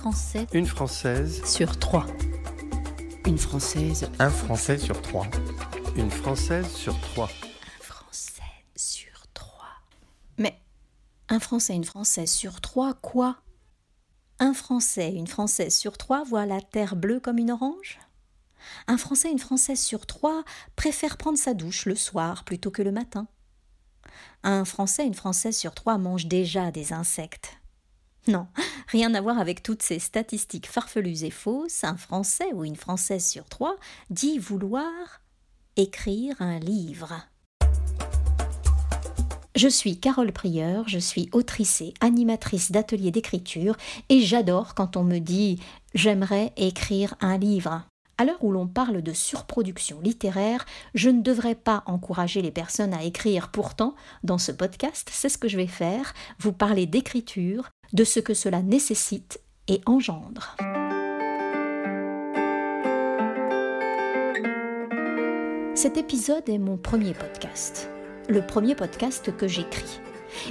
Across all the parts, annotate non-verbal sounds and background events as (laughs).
Français Une Française. sur trois. Une Française. Un Français sur trois. Une Française sur trois. Un Français sur trois. Mais un Français, une Française sur trois, quoi? Un Français, une Française sur trois voit la terre bleue comme une orange? Un Français, une Française sur trois préfère prendre sa douche le soir plutôt que le matin? Un Français, une Française sur trois mange déjà des insectes. Non, (laughs) rien à voir avec toutes ces statistiques farfelues et fausses. Un Français ou une Française sur trois dit vouloir écrire un livre. Je suis Carole Prieur, je suis autrice et animatrice d'ateliers d'écriture et j'adore quand on me dit j'aimerais écrire un livre. À l'heure où l'on parle de surproduction littéraire, je ne devrais pas encourager les personnes à écrire. Pourtant, dans ce podcast, c'est ce que je vais faire, vous parler d'écriture, de ce que cela nécessite et engendre. Cet épisode est mon premier podcast, le premier podcast que j'écris.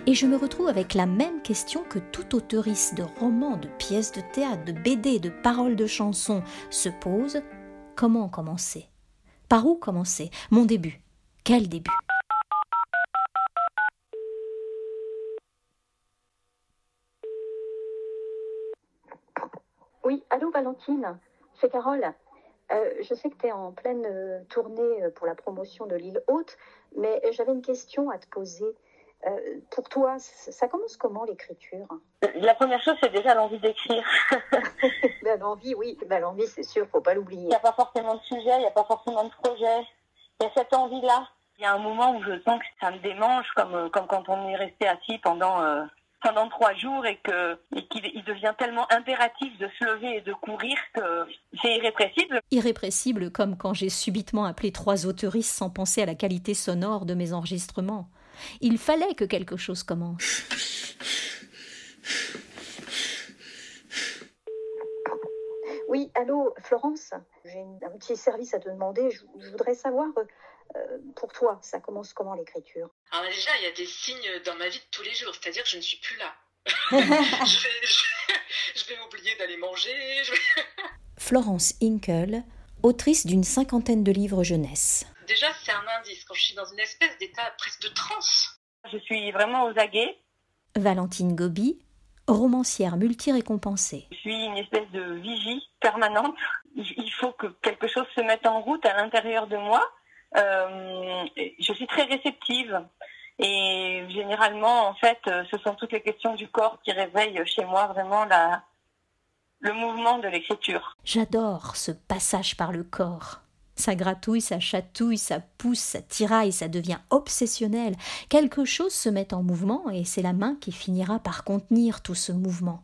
Et je me retrouve avec la même question que tout auteuriste de romans, de pièces de théâtre, de BD, de paroles de chansons se pose. Comment commencer? Par où commencer? Mon début. Quel début Oui, allô Valentine, c'est Carole. Euh, je sais que tu es en pleine euh, tournée euh, pour la promotion de l'île Haute, mais j'avais une question à te poser. Euh, pour toi, ça commence comment l'écriture? La première chose, c'est déjà l'envie d'écrire. (laughs) ben, L'envie, oui, ben, l'envie, c'est sûr, faut pas Il l'oublier. n'y a pas forcément de sujet, il n'y a pas forcément de projet. Il y a cette envie-là. Il y a un moment où je sens que ça me démange, comme, comme quand on est resté assis pendant, pendant trois jours et que et qu'il il devient tellement impératif de se lever et de courir que c'est irrépressible. Irrépressible comme quand j'ai subitement appelé trois auteuristes sans penser à la qualité sonore de mes enregistrements. Il fallait que quelque chose commence. Oui, allô Florence, j'ai un petit service à te demander. Je, je voudrais savoir, euh, pour toi, ça commence comment l'écriture? Alors déjà, il y a des signes dans ma vie de tous les jours, c'est-à-dire que je ne suis plus là. (laughs) je vais, je- je vais oublier d'aller manger. je vais- (laughs) Florence Inkel, autrice d'une cinquantaine de livres jeunesse. Déjà, c'est un indice. Quand je suis dans une espèce d'état presque de transe, Je suis vraiment aux aguets. Valentine Gobi, romancière multi-récompensée. Je suis une espèce de vigie permanente. Il il faut que quelque chose se mette en route à l'intérieur de moi. Euh, je suis très réceptive. Et généralement, en fait, euh, ce sont toutes les questions du corps qui réveillent chez moi vraiment le mouvement de l'écriture. J'adore ce passage par le corps. Ça gratouille, ça chatouille, ça pousse, ça tiraille, ça devient obsessionnel. Quelque chose se met en mouvement et c'est la main qui finira par contenir tout ce mouvement.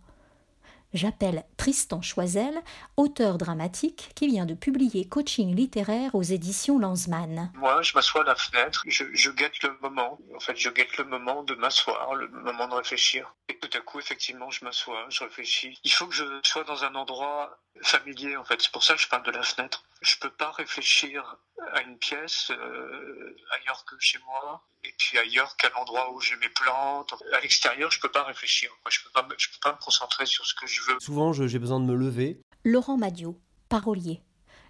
J'appelle Tristan Choisel, auteur dramatique qui vient de publier Coaching littéraire aux éditions Lanzmann. Moi, je m'assois à la fenêtre, je, je guette le moment. En fait, je guette le moment de m'asseoir, le moment de réfléchir. À coup, effectivement, je m'assois, je réfléchis. Il faut que je sois dans un endroit familier, en fait. C'est pour ça que je parle de la fenêtre. Je peux pas réfléchir à une pièce euh, ailleurs que chez moi, et puis ailleurs qu'à l'endroit où j'ai mes plantes. À l'extérieur, je peux pas réfléchir. Moi, je peux pas, je peux pas me concentrer sur ce que je veux. Souvent, j'ai besoin de me lever. Laurent Madiot, parolier.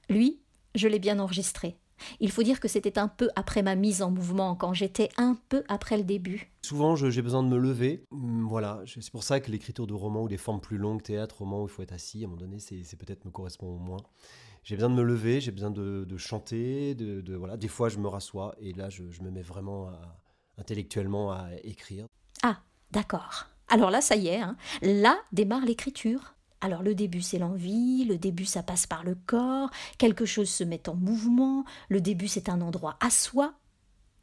Lui, je l'ai bien enregistré. Il faut dire que c'était un peu après ma mise en mouvement, quand j'étais un peu après le début. Souvent, j'ai besoin de me lever. Hum, Voilà, c'est pour ça que l'écriture de romans ou des formes plus longues, théâtre, roman où il faut être assis, à un moment donné, c'est peut-être me correspond moins. J'ai besoin de me lever, j'ai besoin de, de chanter, de, de- voilà. Des fois, je me rassois et là, je, je me mets vraiment à- intellectuellement à écrire. Ah, d'accord. Alors là, ça y est, hein. là démarre l'écriture. Alors le début, c'est l'envie, le début, ça passe par le corps, quelque chose se met en mouvement, le début, c'est un endroit à soi,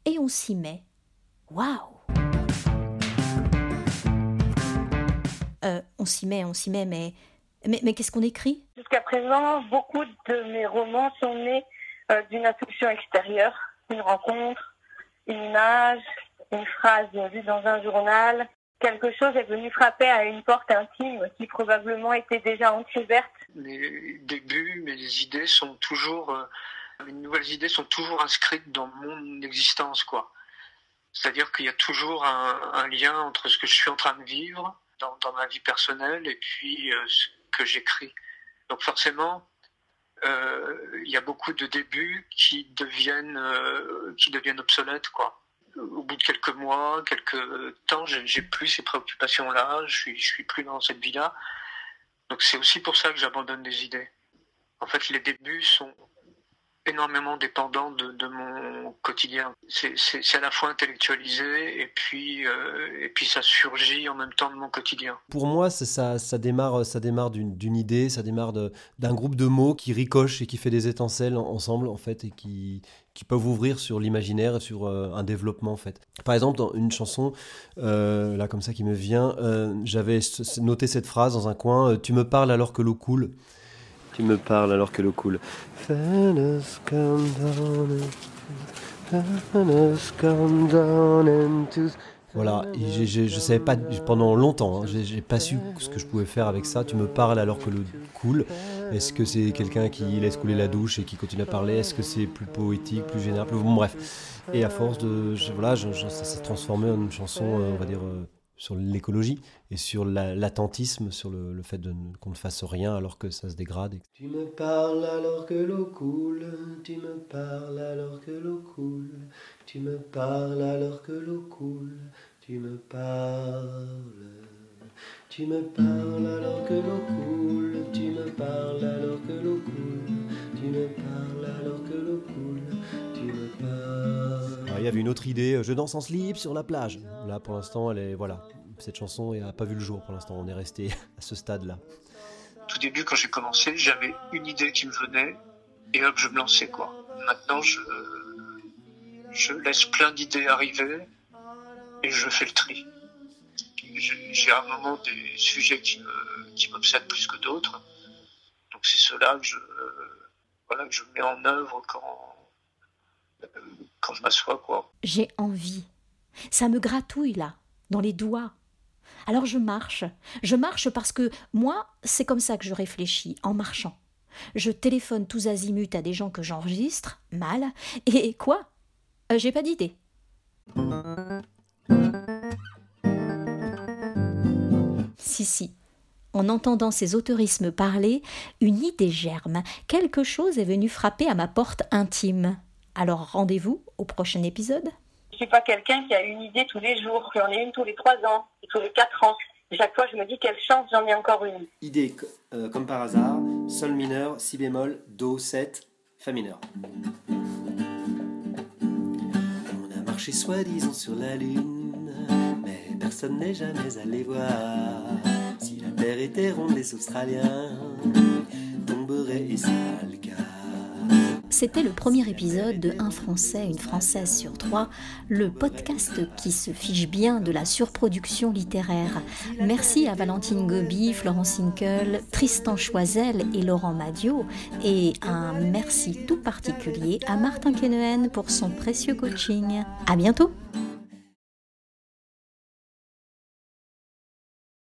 et on s'y met. Waouh Euh, on s'y met, on s'y met, mais, mais, mais qu'est-ce qu'on écrit? Jusqu'à présent, beaucoup de mes romans sont nés euh, d'une impulsion extérieure, une rencontre, une image, une phrase vue dans un journal. Quelque chose est venu frapper à une porte intime qui probablement était déjà entr'ouverte. Mes débuts, mes idées sont toujours, euh, mes nouvelles idées sont toujours inscrites dans mon existence, quoi. C'est-à-dire qu'il y a toujours un, lien entre ce que je suis en train de vivre dans, ma vie personnelle et puis euh, ce que j'écris. Donc forcément, euh, il y a beaucoup de débuts qui deviennent, qui deviennent obsolètes, quoi. Au bout de quelques mois, quelques temps, j'ai plus ces préoccupations-là, je suis, je suis plus dans cette vie-là. Donc c'est aussi pour ça que j'abandonne des idées. En fait, les débuts sont énormément dépendant de, de mon quotidien. C'est à la fois intellectualisé et puis, euh, et puis ça surgit en même temps de mon quotidien. Pour moi, ça, ça démarre, ça démarre d'une idée, ça démarre d'un groupe de mots qui ricochent et qui fait des étincelles ensemble en fait et qui, qui peuvent ouvrir sur l'imaginaire et sur euh, un développement en fait. Par exemple, dans une chanson, euh, là comme ça qui me vient, j'avais noté cette phrase dans un coin, Tu me parles alors que l'eau coule. Tu me parles alors que l'eau coule. Voilà, et je savais pas pendant longtemps, hein, j'ai pas su ce que je pouvais faire avec ça. Tu me parles alors que l'eau coule. Est-ce que c'est quelqu'un qui laisse couler la douche et qui continue à parler? Est-ce que c'est plus poétique, plus général Bon, bref. Et à force de. voilà, ça s'est transformé en une chanson, euh, on va dire, euh, sur l'écologie et sur l'attentisme, sur le, fait qu'on ne fasse rien alors que ça se dégrade. Tu me parles alors que l'eau coule, tu me parles alors que l'eau coule, tu me parles alors que l'eau coule, tu me parles. Tu me parles alors que l'eau coule, tu me parles alors que l'eau coule, tu me parles alors que l'eau coule, tu me parles. Il y avait une autre idée, je danse en slip sur la plage. Là pour l'instant elle est voilà, cette chanson n'a pas vu le jour pour l'instant. On est resté (laughs) à ce stade-là. Tout début, quand j'ai commencé, j'avais une idée qui me venait et hop, je me lançais quoi. Maintenant, je, laisse plein d'idées arriver et je fais le tri. J'ai à un moment des sujets qui me qui m'obsèdent plus que d'autres. Donc c'est cela que je voilà que je mets en œuvre quand quand je m'assois quoi. J'ai envie. Ça me gratouille là, dans les doigts. Alors je marche. Je marche parce que moi, c'est comme ça que je réfléchis, en marchant. Je téléphone tous azimuts à des gens que j'enregistre, mal, et quoi? Euh, J'ai pas d'idée. Si, si. En entendant ces autorismes parler, une idée germe. Quelque chose est venu frapper à ma porte intime. Alors rendez-vous au prochain épisode je suis pas quelqu'un qui a une idée tous les jours, j'en ai une tous les trois ans, tous les quatre ans. Chaque fois, je me dis quelle chance, j'en ai encore une. Idée euh, comme par hasard, sol mineur, si bémol, do 7, fa mineur. On a marché soi-disant sur la lune, mais personne n'est jamais allé voir si la Terre était ronde. Les Australiens tomberaient et. C'était le premier épisode de Un Français, une Française sur trois, le podcast qui se fiche bien de la surproduction littéraire. Merci à Valentine Gobi, Florence Inkel, Tristan Choisel et Laurent Madio, et un merci tout particulier à Martin Kenuen pour son précieux coaching. À bientôt!